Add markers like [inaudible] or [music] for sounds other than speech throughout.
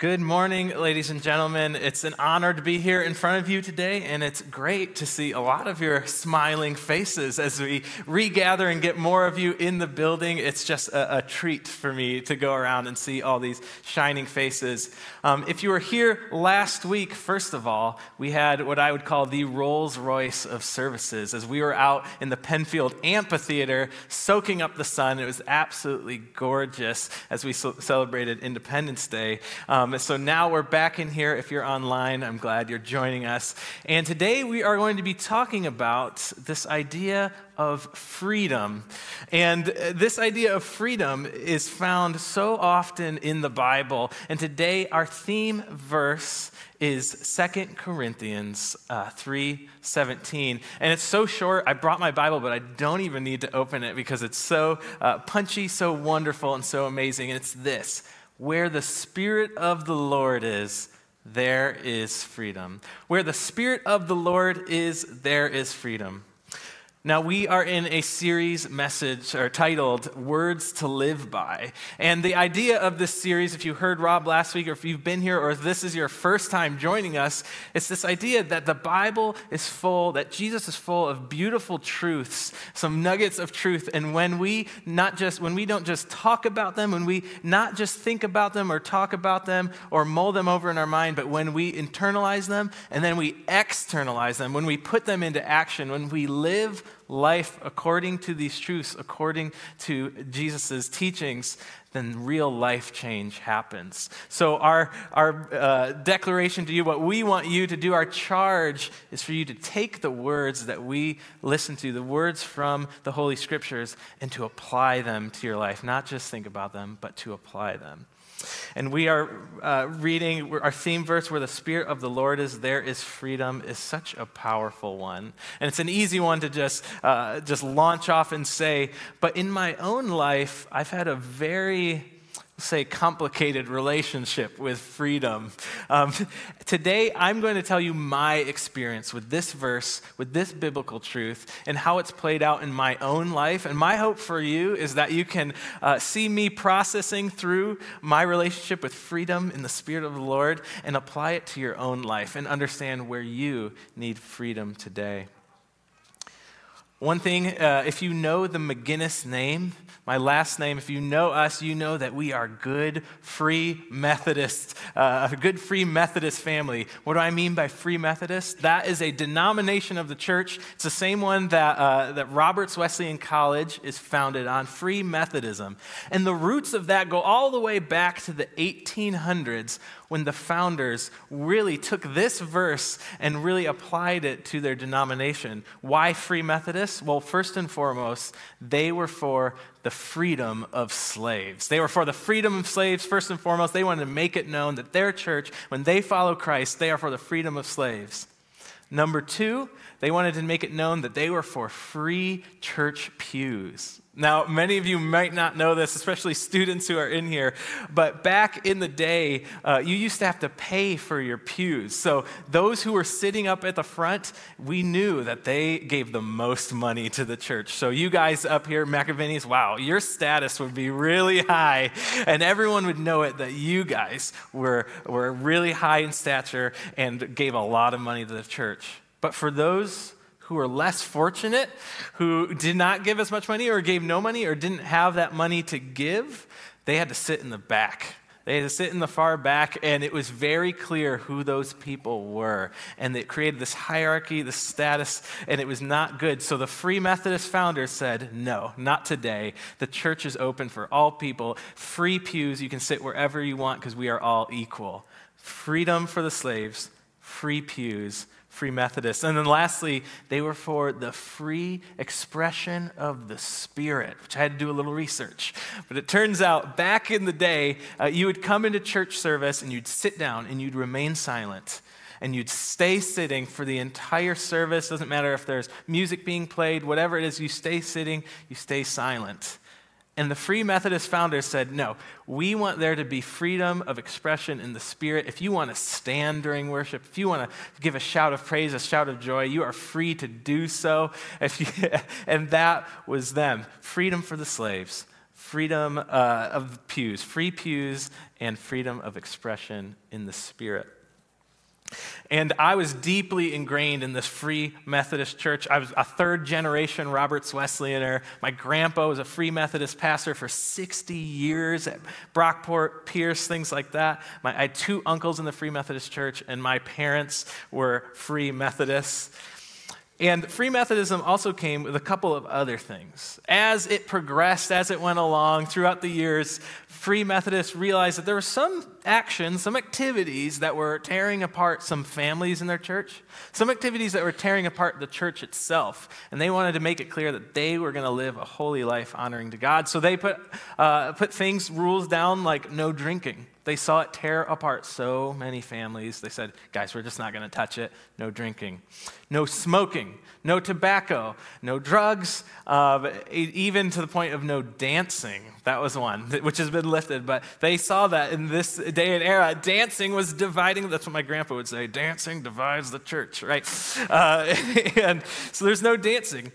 Good morning, ladies and gentlemen. It's an honor to be here in front of you today, and it's great to see a lot of your smiling faces as we regather and get more of you in the building. It's just a, a treat for me to go around and see all these shining faces. Um, if you were here last week, first of all, we had what I would call the Rolls Royce of services as we were out in the Penfield Amphitheater soaking up the sun. It was absolutely gorgeous as we so- celebrated Independence Day. Um, um, so now we're back in here. If you're online, I'm glad you're joining us. And today we are going to be talking about this idea of freedom. And uh, this idea of freedom is found so often in the Bible. And today our theme verse is Second Corinthians uh, 3.17. And it's so short, I brought my Bible, but I don't even need to open it because it's so uh, punchy, so wonderful, and so amazing. And it's this where the Spirit of the Lord is, there is freedom. Where the Spirit of the Lord is, there is freedom. Now, we are in a series message or titled Words to Live By. And the idea of this series, if you heard Rob last week, or if you've been here, or if this is your first time joining us, it's this idea that the Bible is full, that Jesus is full of beautiful truths, some nuggets of truth. And when we not just, when we don't just talk about them, when we not just think about them or talk about them or mull them over in our mind, but when we internalize them and then we externalize them, when we put them into action, when we live life according to these truths, according to Jesus' teachings, then real life change happens. So, our, our uh, declaration to you, what we want you to do, our charge is for you to take the words that we listen to, the words from the Holy Scriptures, and to apply them to your life. Not just think about them, but to apply them. And we are uh, reading our theme verse where the Spirit of the Lord is, there is freedom, is such a powerful one. And it's an easy one to just, uh, just launch off and say. But in my own life, I've had a very say, complicated relationship with freedom. Um, today, I'm going to tell you my experience with this verse, with this biblical truth, and how it's played out in my own life. And my hope for you is that you can uh, see me processing through my relationship with freedom in the Spirit of the Lord and apply it to your own life and understand where you need freedom today. One thing, uh, if you know the McGinnis name, my last name, if you know us, you know that we are good, free Methodists, uh, a good, free Methodist family. What do I mean by free Methodist? That is a denomination of the church. It's the same one that, uh, that Roberts Wesleyan College is founded on, free Methodism. And the roots of that go all the way back to the 1800s when the founders really took this verse and really applied it to their denomination. Why Free Methodists? Well, first and foremost, they were for the freedom of slaves. They were for the freedom of slaves, first and foremost. They wanted to make it known that their church, when they follow Christ, they are for the freedom of slaves. Number two, they wanted to make it known that they were for free church pews. Now, many of you might not know this, especially students who are in here, but back in the day, uh, you used to have to pay for your pews. So, those who were sitting up at the front, we knew that they gave the most money to the church. So, you guys up here, McAvinny's, wow, your status would be really high, and everyone would know it that you guys were, were really high in stature and gave a lot of money to the church. But for those who are less fortunate, who did not give as much money or gave no money or didn't have that money to give, they had to sit in the back. They had to sit in the far back, and it was very clear who those people were. And it created this hierarchy, this status, and it was not good. So the Free Methodist founders said, No, not today. The church is open for all people. Free pews, you can sit wherever you want because we are all equal. Freedom for the slaves, free pews Free Methodists. And then lastly, they were for the free expression of the Spirit, which I had to do a little research. But it turns out back in the day, uh, you would come into church service and you'd sit down and you'd remain silent and you'd stay sitting for the entire service. Doesn't matter if there's music being played, whatever it is, you stay sitting, you stay silent. And the Free Methodist founders said, no, we want there to be freedom of expression in the Spirit. If you want to stand during worship, if you want to give a shout of praise, a shout of joy, you are free to do so. [laughs] You, and that was them freedom for the slaves, freedom uh, of pews, free pews, and freedom of expression in the Spirit. And I was deeply ingrained in this free Methodist church. I was a third generation Roberts Wesleyaner. My grandpa was a free Methodist pastor for 60 years at Brockport, Pierce, things like that. My, I had two uncles in the Free Methodist Church, and my parents were Free Methodists. And Free Methodism also came with a couple of other things. As it progressed, as it went along throughout the years, Free Methodists realized that there were some actions, some activities that were tearing apart some families in their church, some activities that were tearing apart the church itself. And they wanted to make it clear that they were going to live a holy life honoring to God. So they put, uh, put things, rules down like no drinking. They saw it tear apart so many families. They said, guys, we're just not going to touch it. No drinking, no smoking, no tobacco, no drugs, uh, even to the point of no dancing. That was one, which has been lifted. But they saw that in this day and era, dancing was dividing. That's what my grandpa would say dancing divides the church, right? Uh, [laughs] and so there's no dancing.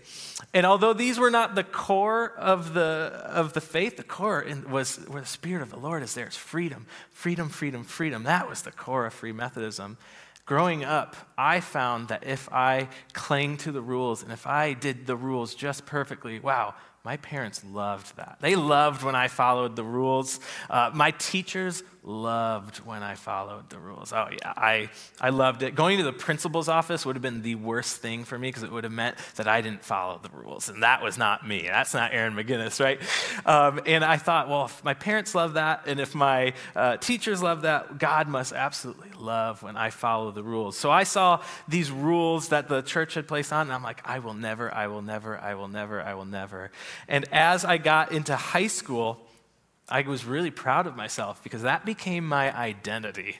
And although these were not the core of the, of the faith, the core was where the Spirit of the Lord is there. It's freedom, freedom, freedom, freedom. That was the core of Free Methodism. Growing up, I found that if I clung to the rules and if I did the rules just perfectly, wow, my parents loved that. They loved when I followed the rules. Uh, my teachers loved when I followed the rules. Oh, yeah, I, I loved it. Going to the principal's office would have been the worst thing for me because it would have meant that I didn't follow the rules. And that was not me. That's not Aaron McGinnis, right? Um, and I thought, well, if my parents love that and if my uh, teachers love that, God must absolutely love when I follow the rules. So I saw these rules that the church had placed on, and I'm like, I will never, I will never, I will never, I will never. And as I got into high school, I was really proud of myself because that became my identity.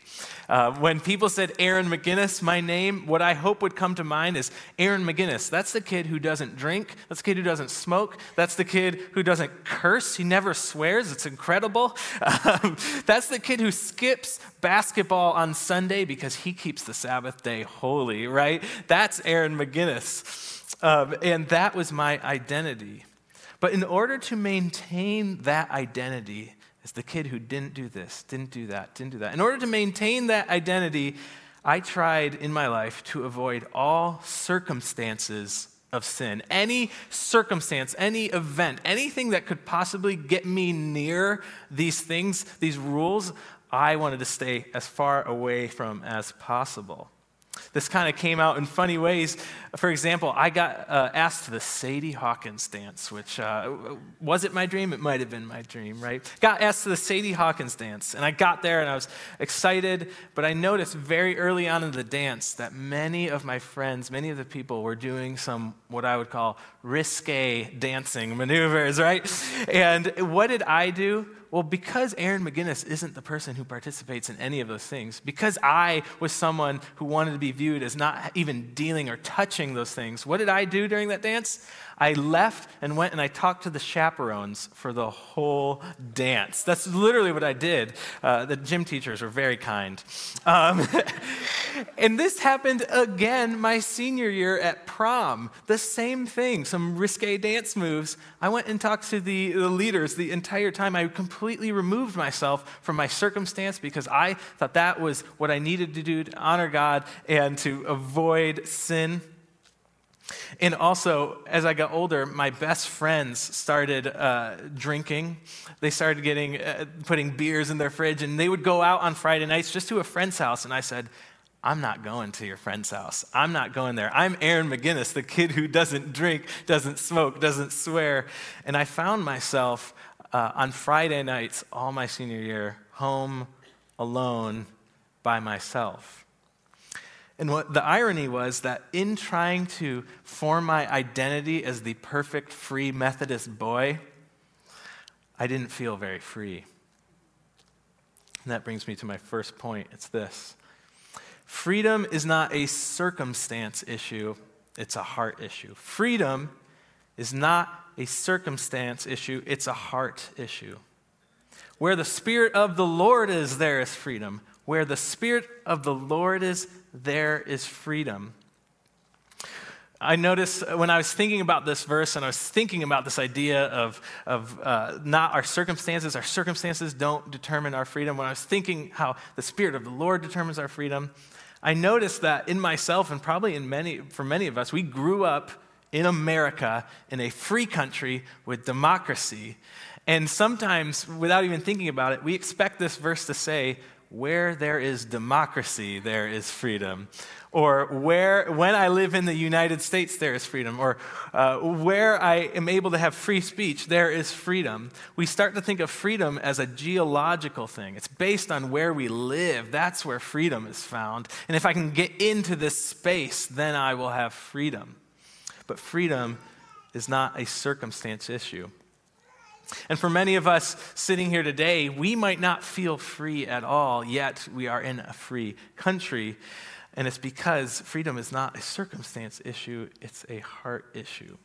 Uh, when people said Aaron McGinnis, my name, what I hope would come to mind is Aaron McGinnis. That's the kid who doesn't drink. That's the kid who doesn't smoke. That's the kid who doesn't curse. He never swears. It's incredible. [laughs] Um, that's the kid who skips basketball on Sunday because he keeps the Sabbath day holy, right? That's Aaron McGinnis. Um, and that was my identity. But in order to maintain that identity as the kid who didn't do this, didn't do that, didn't do that, in order to maintain that identity, I tried in my life to avoid all circumstances of sin. Any circumstance, any event, anything that could possibly get me near these things, these rules, I wanted to stay as far away from as possible. This kind of came out in funny ways. For example, I got uh, asked to the Sadie Hawkins dance, which uh, was it my dream? It might have been my dream, right? Got asked to the Sadie Hawkins dance, and I got there and I was excited, but I noticed very early on in the dance that many of my friends, many of the people were doing some what I would call risque dancing maneuvers, right? And what did I do? Well, because Aaron McGinnis isn't the person who participates in any of those things, because I was someone who wanted to be viewed as not even dealing or touching those things, what did I do during that dance? I left and went and I talked to the chaperones for the whole dance. That's literally what I did. Uh, the gym teachers were very kind. Um, [laughs] and this happened again my senior year at prom. The same thing, some risque dance moves. I went and talked to the, the leaders the entire time. I completely removed myself from my circumstance because I thought that was what I needed to do to honor God and to avoid sin. And also, as I got older, my best friends started uh, drinking. They started getting, uh, putting beers in their fridge, and they would go out on Friday nights just to a friend's house. And I said, I'm not going to your friend's house. I'm not going there. I'm Aaron McGinnis, the kid who doesn't drink, doesn't smoke, doesn't swear. And I found myself uh, on Friday nights, all my senior year, home alone by myself. And what the irony was that in trying to form my identity as the perfect free Methodist boy, I didn't feel very free. And that brings me to my first point. It's this freedom is not a circumstance issue, it's a heart issue. Freedom is not a circumstance issue, it's a heart issue. Where the Spirit of the Lord is, there is freedom. Where the Spirit of the Lord is, there is freedom. I noticed when I was thinking about this verse and I was thinking about this idea of, of uh, not our circumstances, our circumstances don't determine our freedom. When I was thinking how the Spirit of the Lord determines our freedom, I noticed that in myself and probably in many, for many of us, we grew up in America in a free country with democracy. And sometimes, without even thinking about it, we expect this verse to say, where there is democracy, there is freedom. Or where, when I live in the United States, there is freedom. Or uh, where I am able to have free speech, there is freedom. We start to think of freedom as a geological thing. It's based on where we live. That's where freedom is found. And if I can get into this space, then I will have freedom. But freedom is not a circumstance issue. And for many of us sitting here today, we might not feel free at all, yet we are in a free country. And it's because freedom is not a circumstance issue, it's a heart issue.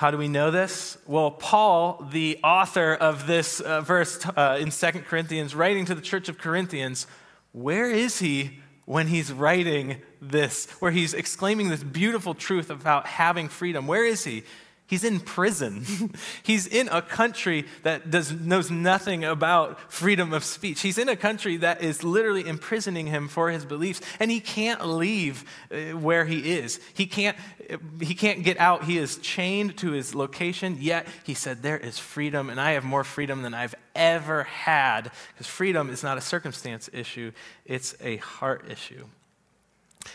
How do we know this? Well, Paul, the author of this uh, verse uh, in Second Corinthians, writing to the church of Corinthians, where is he when he's writing this, where he's exclaiming this beautiful truth about having freedom? Where is he? He's in prison. [laughs] He's in a country that does, knows nothing about freedom of speech. He's in a country that is literally imprisoning him for his beliefs, and he can't leave uh, where he is. He can't, he can't get out. He is chained to his location, yet he said, There is freedom, and I have more freedom than I've ever had. Because freedom is not a circumstance issue, it's a heart issue.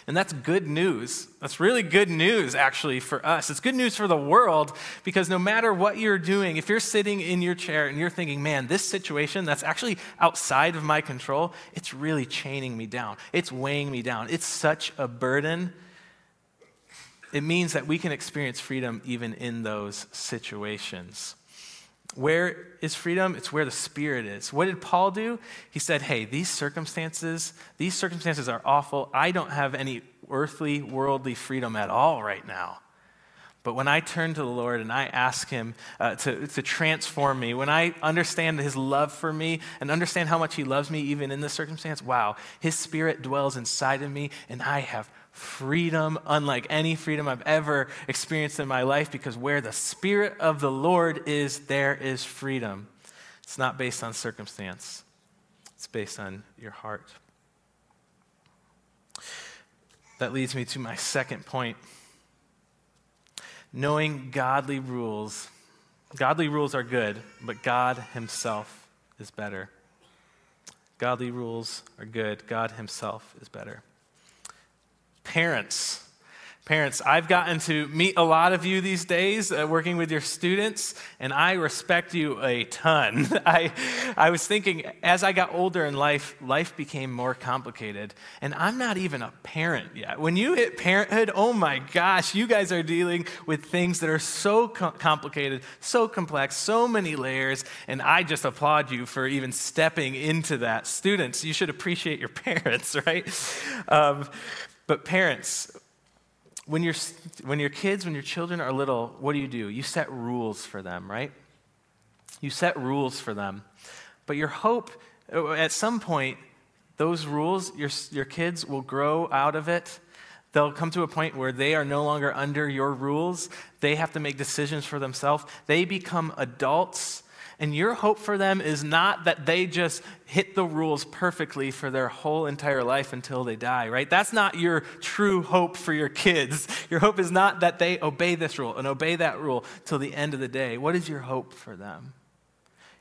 And that's good news. That's really good news, actually, for us. It's good news for the world because no matter what you're doing, if you're sitting in your chair and you're thinking, man, this situation that's actually outside of my control, it's really chaining me down. It's weighing me down. It's such a burden. It means that we can experience freedom even in those situations. Where is freedom? It's where the Spirit is. What did Paul do? He said, Hey, these circumstances, these circumstances are awful. I don't have any earthly, worldly freedom at all right now. But when I turn to the Lord and I ask Him uh, to, to transform me, when I understand His love for me and understand how much He loves me even in this circumstance, wow, His Spirit dwells inside of me and I have freedom unlike any freedom I've ever experienced in my life because where the Spirit of the Lord is, there is freedom. It's not based on circumstance, it's based on your heart. That leads me to my second point. Knowing godly rules. Godly rules are good, but God Himself is better. Godly rules are good, God Himself is better. Parents, Parents, I've gotten to meet a lot of you these days uh, working with your students, and I respect you a ton. [laughs] I, I was thinking as I got older in life, life became more complicated, and I'm not even a parent yet. When you hit parenthood, oh my gosh, you guys are dealing with things that are so complicated, so complex, so many layers, and I just applaud you for even stepping into that. Students, you should appreciate your [laughs] parents, right? Um, but parents, when, your when your kids, when your children are little, what do you do? You set rules for them, right? You set rules for them. But your hope, uh, at some point, those rules, your, your kids will grow out of it. They'll come to a point where they are no longer under your rules. They have to make decisions for themselves. They become adults and your hope for them is not that they just hit the rules perfectly for their whole entire life until they die, right? That's not your true hope for your kids. [laughs] Your hope is not that they obey this rule and obey that rule till the end of the day. What is your hope for them?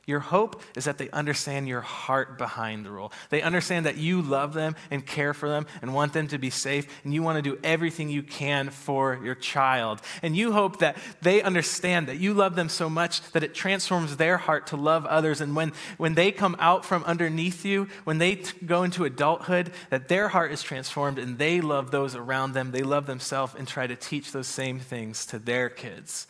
Your hope is that they understand your heart behind the rule. They understand that you love them and care for them and want them to be safe, and you want to do everything you can for your child. And you hope that they understand that you love them so much that it transforms their heart to love others. And when, when they come out from underneath you, when they t- go into adulthood, that their heart is transformed and they love those around them. They love themselves and try to teach those same things to their kids.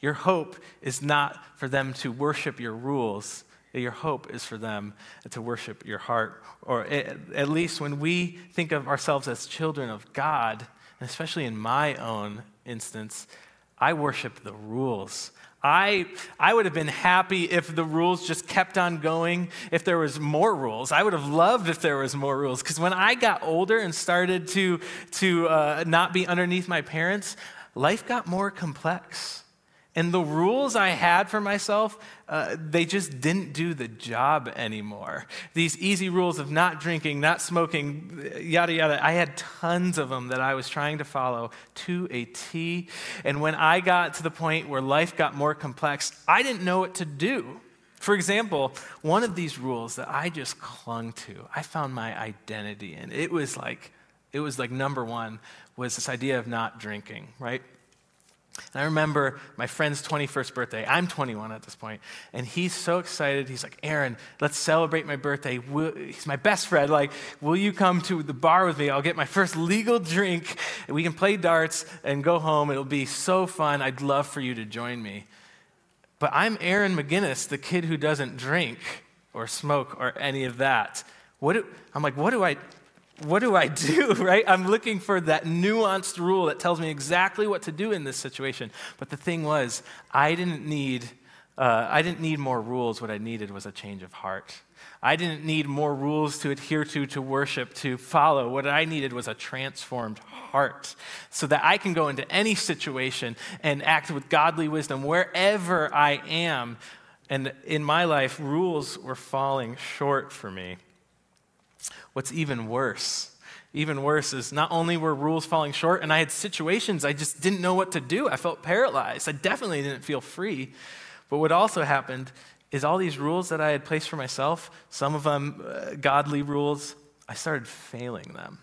Your hope is not for them to worship your rules. Your hope is for them to worship your heart. Or at least when we think of ourselves as children of God, and especially in my own instance, I worship the rules. I, I would have been happy if the rules just kept on going, if there was more rules. I would have loved if there was more rules. Because when I got older and started to, to uh, not be underneath my parents, life got more complex. And the rules I had for myself, uh, they just didn't do the job anymore. These easy rules of not drinking, not smoking, yada, yada, I had tons of them that I was trying to follow to a T. And when I got to the point where life got more complex, I didn't know what to do. For example, one of these rules that I just clung to, I found my identity in. It was like, it was like number one was this idea of not drinking, right? And I remember my friend's 21st birthday. I'm 21 at this point, and he's so excited. He's like, Aaron, let's celebrate my birthday. Will, he's my best friend. Like, will you come to the bar with me? I'll get my first legal drink, we can play darts and go home. It'll be so fun. I'd love for you to join me. But I'm Aaron McGinnis, the kid who doesn't drink or smoke or any of that. What do, I'm like, what do I, what do I [laughs] do, right? I'm looking for that nuanced rule that tells me exactly what to do in this situation. But the thing was, I didn't need, uh, I didn't need more rules. What I needed was a change of heart. I didn't need more rules to adhere to, to worship, to follow. What I needed was a transformed heart so that I can go into any situation and act with godly wisdom wherever I am. And in my life, rules were falling short for me. What's even worse, even worse is not only were rules falling short, and I had situations I just didn't know what to do. I felt paralyzed. I definitely didn't feel free. But what also happened is all these rules that I had placed for myself, some of them uh, godly rules, I started failing them.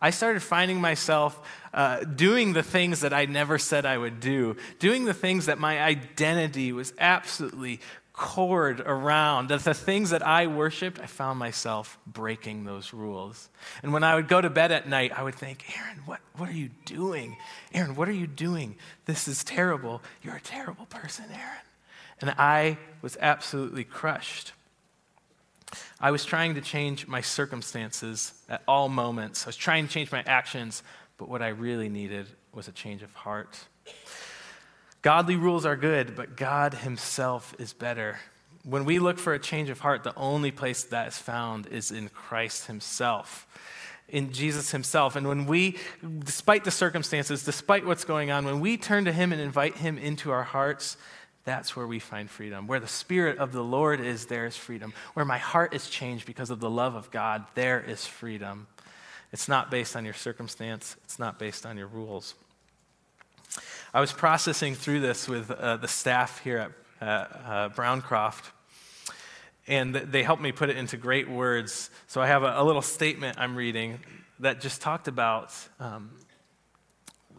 I started finding myself uh, doing the things that I never said I would do, doing the things that my identity was absolutely cord around. The things that I worshiped, I found myself breaking those rules. And when I would go to bed at night, I would think, Aaron, what, what are you doing? Aaron, what are you doing? This is terrible. You're a terrible person, Aaron. And I was absolutely crushed. I was trying to change my circumstances at all moments. I was trying to change my actions, but what I really needed was a change of heart. Godly rules are good, but God Himself is better. When we look for a change of heart, the only place that is found is in Christ Himself, in Jesus Himself. And when we, despite the circumstances, despite what's going on, when we turn to Him and invite Him into our hearts, that's where we find freedom. Where the Spirit of the Lord is, there is freedom. Where my heart is changed because of the love of God, there is freedom. It's not based on your circumstance, it's not based on your rules. I was processing through this with uh, the staff here at uh, Browncroft, and they helped me put it into great words. So I have a, a little statement I'm reading that just talked about um,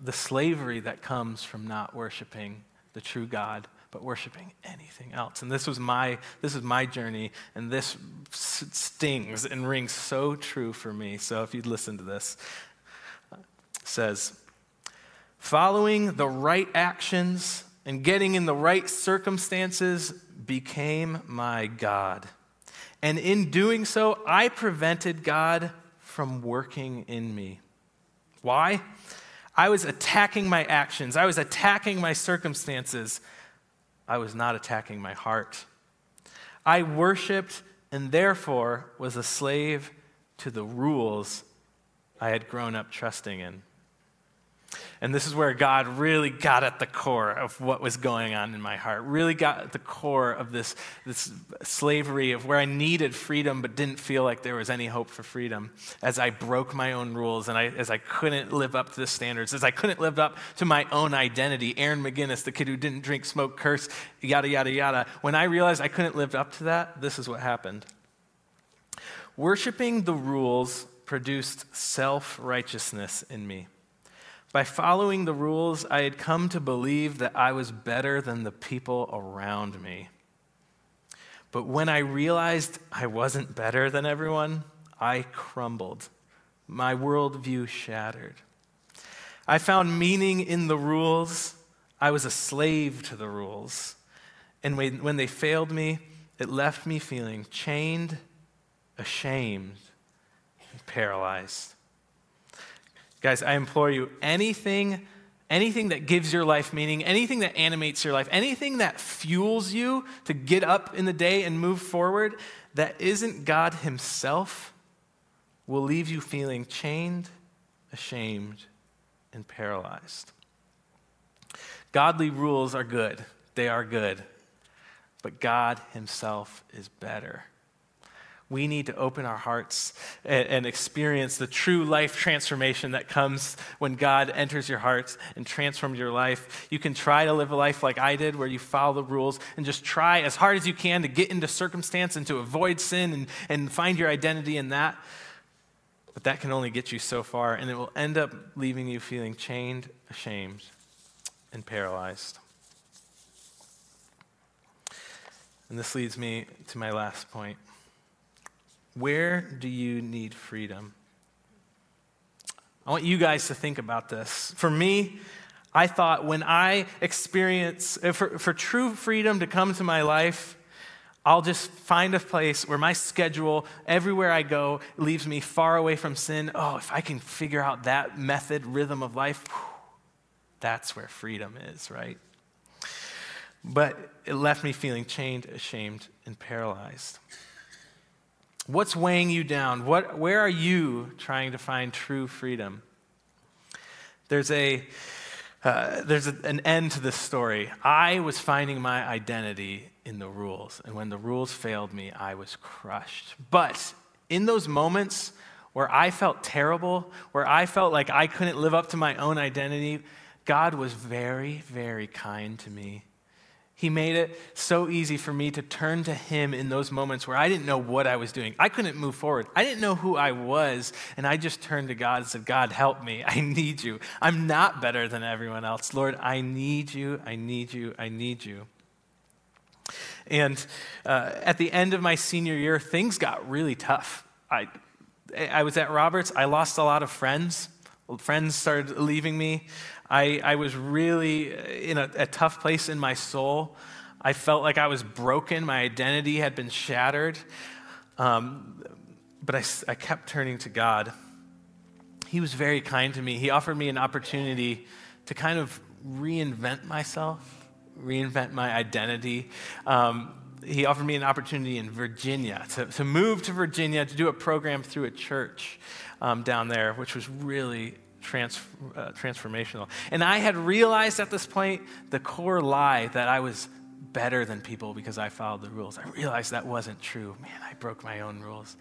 the slavery that comes from not worshiping the true God, but worshiping anything else. And this was my this is my journey, and this stings and rings so true for me. So if you'd listen to this, says. Following the right actions and getting in the right circumstances became my God. And in doing so, I prevented God from working in me. Why? I was attacking my actions, I was attacking my circumstances. I was not attacking my heart. I worshiped and therefore was a slave to the rules I had grown up trusting in. And this is where God really got at the core of what was going on in my heart, really got at the core of this, this slavery of where I needed freedom but didn't feel like there was any hope for freedom as I broke my own rules and I, as I couldn't live up to the standards, as I couldn't live up to my own identity. Aaron McGinnis, the kid who didn't drink, smoke, curse, yada, yada, yada. When I realized I couldn't live up to that, this is what happened. Worshipping the rules produced self righteousness in me. By following the rules, I had come to believe that I was better than the people around me. But when I realized I wasn't better than everyone, I crumbled. My worldview shattered. I found meaning in the rules. I was a slave to the rules. And when they failed me, it left me feeling chained, ashamed, and paralyzed. Guys, I implore you, anything anything that gives your life meaning, anything that animates your life, anything that fuels you to get up in the day and move forward, that isn't God Himself, will leave you feeling chained, ashamed, and paralyzed. Godly rules are good, they are good, but God Himself is better we need to open our hearts and, and, experience the true life transformation that comes when God enters your heart and transforms your life. You can try to live a life like I did, where you follow the rules and just try as hard as you can to get into circumstance and to avoid sin and, and find your identity in that. But that can only get you so far, and it will end up leaving you feeling chained, ashamed, and paralyzed. And this leads me to my last point. Where do you need freedom? I want you guys to think about this. For me, I thought when I experience, uh, for, for true freedom to come to my life, I'll just find a place where my schedule, everywhere I go, leaves me far away from sin. Oh, if I can figure out that method, rhythm of life, whew, that's where freedom is, right? But it left me feeling chained, ashamed, and paralyzed. What's weighing you down? What, where are you trying to find true freedom? There's, a, uh, there's a, an end to this story. I was finding my identity in the rules, and when the rules failed me, I was crushed. But in those moments where I felt terrible, where I felt like I couldn't live up to my own identity, God was very, very kind to me. He made it so easy for me to turn to Him in those moments where I didn't know what I was doing. I couldn't move forward. I didn't know who I was. And I just turned to God and said, God, help me. I need you. I'm not better than everyone else. Lord, I need you. I need you. I need you. And uh, at the end of my senior year, things got really tough. I, I was at Roberts. I lost a lot of friends. Friends started leaving me. I, I was really in a, a tough place in my soul. I felt like I was broken. My identity had been shattered. Um, but I, I kept turning to God. He was very kind to me. He offered me an opportunity to kind of reinvent myself, reinvent my identity. Um, he offered me an opportunity in Virginia to, to move to Virginia to do a program through a church um, down there, which was really trans, uh, transformational. And I had realized at this point the core lie that I was better than people because I followed the rules. I realized that wasn't true. Man, I broke my own rules.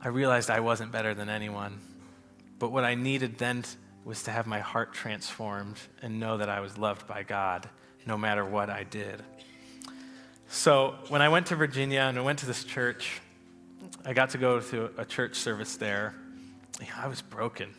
I realized I wasn't better than anyone. But what I needed then was to have my heart transformed and know that I was loved by God no matter what I did. So when I went to Virginia and I went to this church, I got to go to a church service there. I was broken.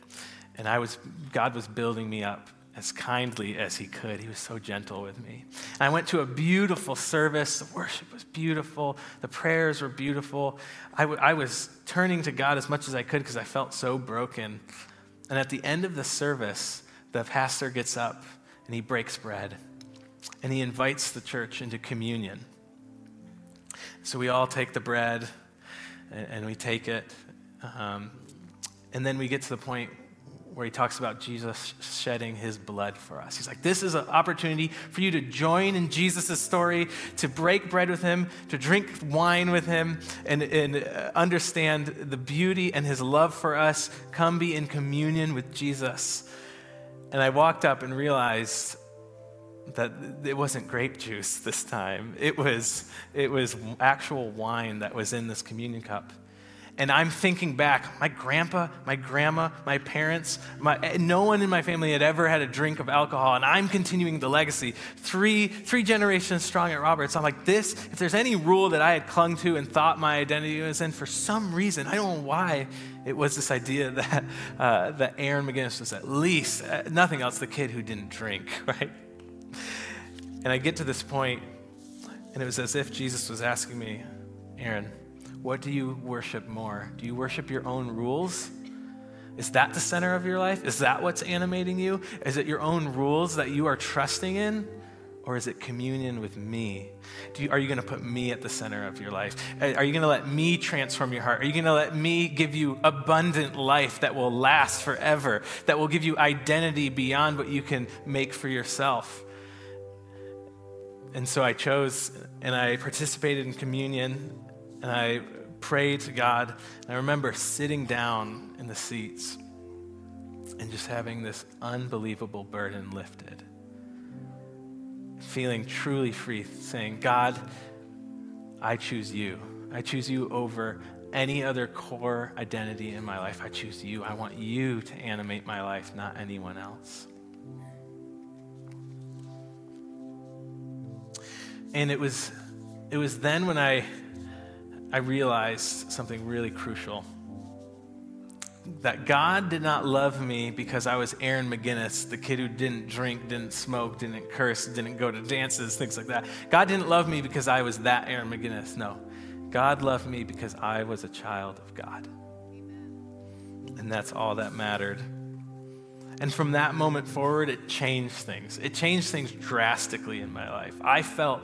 And I was, God was building me up as kindly as he could. He was so gentle with me. And I went to a beautiful service. The worship was beautiful. The prayers were beautiful. I, w- I was turning to God as much as I could because I felt so broken. And at the end of the service, the pastor gets up and he breaks bread and he invites the church into communion. So we all take the bread and, and we take it. Um, and then we get to the point where he talks about Jesus shedding his blood for us. He's like, this is an opportunity for you to join in Jesus' story, to break bread with him, to drink wine with him, and, and uh, understand the beauty and his love for us. Come be in communion with Jesus. And I walked up and realized that it wasn't grape juice this time. It was, it was actual wine that was in this communion cup. And I'm thinking back, my grandpa, my grandma, my parents, my, no one in my family had ever had a drink of alcohol, and I'm continuing the legacy. Three, three generations strong at Roberts. I'm like, this, if there's any rule that I had clung to and thought my identity was in, for some reason, I don't know why, it was this idea that, uh, that Aaron McGinnis was at least, uh, nothing else, the kid who didn't drink, [laughs] right? And I get to this point, and it was as if Jesus was asking me, Aaron, what do you worship more? Do you worship your own rules? Is that the center of your life? Is that what's animating you? Is it your own rules that you are trusting in? Or is it communion with me? You, are you going to put me at the center of your life? Are you going to let me transform your heart? Are you going to let me give you abundant life that will last forever, that will give you identity beyond what you can make for yourself? And so I chose and I participated in communion and I prayed to God. And I remember sitting down in the seats and just having this unbelievable burden lifted feeling truly free, saying, God, I choose you. I choose you over any other core identity in my life. I choose you. I want you to animate my life, not anyone else. And it was, it was then when I, I realized something really crucial that God did not love me because I was Aaron McGinnis, the kid who didn't drink, didn't smoke, didn't curse, didn't go to dances, things like that. God didn't love me because I was that Aaron McGinnis. No. God loved me because I was a child of God. And that's all that mattered. And from that moment forward, it changed things. It changed things drastically in my life. I felt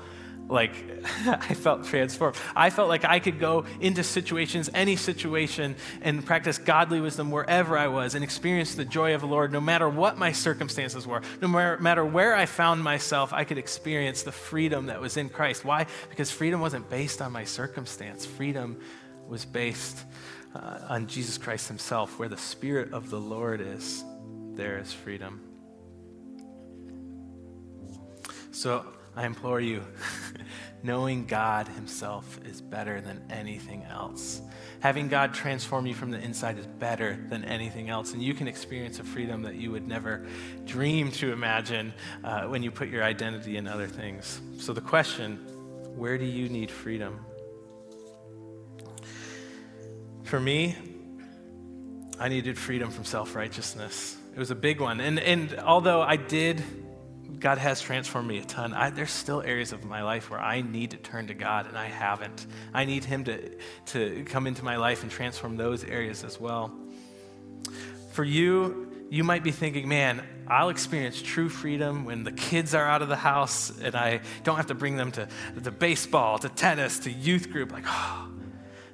like [laughs] I felt transformed. I felt like I could go into situations, any situation, and practice godly wisdom wherever I was and experience the joy of the Lord no matter what my circumstances were. No matter where I found myself, I could experience the freedom that was in Christ. Why? Because freedom wasn't based on my circumstance, freedom was based uh, on Jesus Christ Himself. Where the Spirit of the Lord is, there is freedom. So, I implore you, [laughs] knowing God Himself is better than anything else. Having God transform you from the inside is better than anything else. And you can experience a freedom that you would never dream to imagine uh, when you put your identity in other things. So, the question where do you need freedom? For me, I needed freedom from self righteousness. It was a big one. And, and although I did God has transformed me a ton. I, there's still areas of my life where I need to turn to God and I haven't. I need Him to, to come into my life and transform those areas as well. For you, you might be thinking, man, I'll experience true freedom when the kids are out of the house and I don't have to bring them to the baseball, to tennis, to youth group. Like, oh,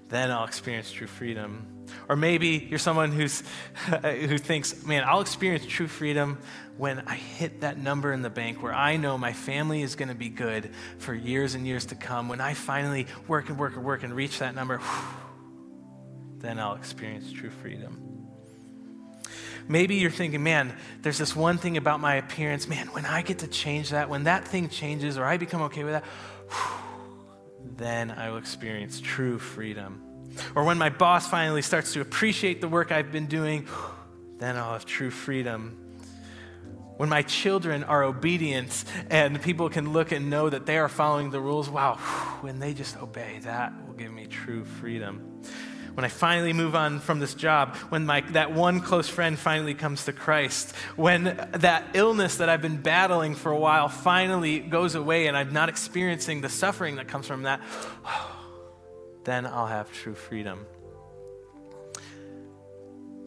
then I'll experience true freedom. Or maybe you're someone who's, [laughs] who thinks, man, I'll experience true freedom when I hit that number in the bank where I know my family is going to be good for years and years to come. When I finally work and work and work and reach that number, whew, then I'll experience true freedom. Maybe you're thinking, man, there's this one thing about my appearance. Man, when I get to change that, when that thing changes or I become okay with that, whew, then I will experience true freedom. Or when my boss finally starts to appreciate the work I've been doing, then I'll have true freedom. When my children are obedient and people can look and know that they are following the rules, wow, when they just obey, that will give me true freedom. When I finally move on from this job, when my, that one close friend finally comes to Christ, when that illness that I've been battling for a while finally goes away and I'm not experiencing the suffering that comes from that, then I'll have true freedom.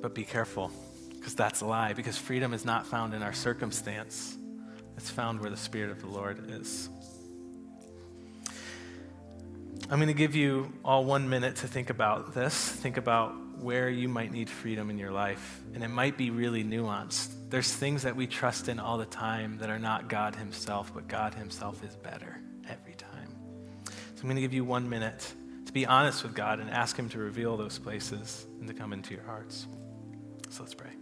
But be careful, because that's a lie, because freedom is not found in our circumstance, it's found where the Spirit of the Lord is. I'm going to give you all one minute to think about this. Think about where you might need freedom in your life. And it might be really nuanced. There's things that we trust in all the time that are not God Himself, but God Himself is better every time. So I'm going to give you one minute to be honest with God and ask Him to reveal those places and to come into your hearts. So let's pray.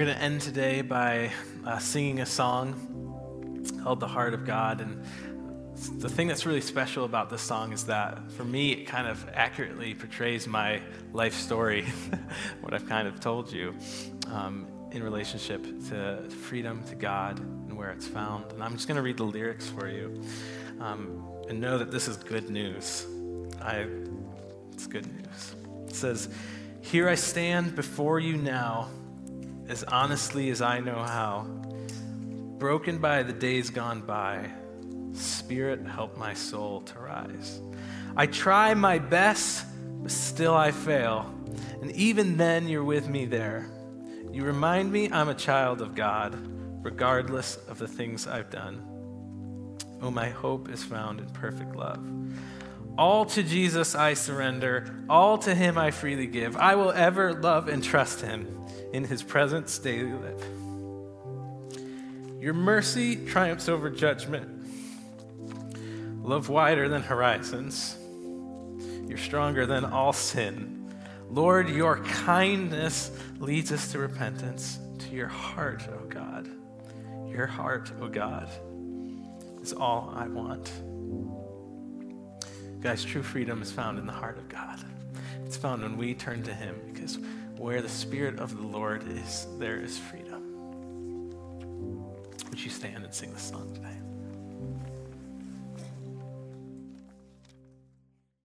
We're going to end today by uh, singing a song called The Heart of God. And the thing that's really special about this song is that for me, it kind of accurately portrays my life story, [laughs] what I've kind of told you, um, in relationship to freedom, to God, and where it's found. And I'm just going to read the lyrics for you um, and know that this is good news. I, it's good news. It says, Here I stand before you now, as honestly as I know how, broken by the days gone by Spirit, help my soul to rise. I try my best, but still I fail. And even then, you're with me there. You remind me I'm a child of God, regardless of the things I've done. Oh, my hope is found in perfect love. All to Jesus I surrender, all to Him I freely give. I will ever love and trust Him. In His presence daily live. Your mercy triumphs over judgment love wider than horizons. You're stronger than all sin. Lord, your kindness leads us to repentance, to your heart, O oh God. Your heart, O oh God, is all I want. Guys, true freedom is found in the heart of God. It's found when we turn to Him because where the Spirit of the Lord is, there is freedom. Would you stand and sing the song today?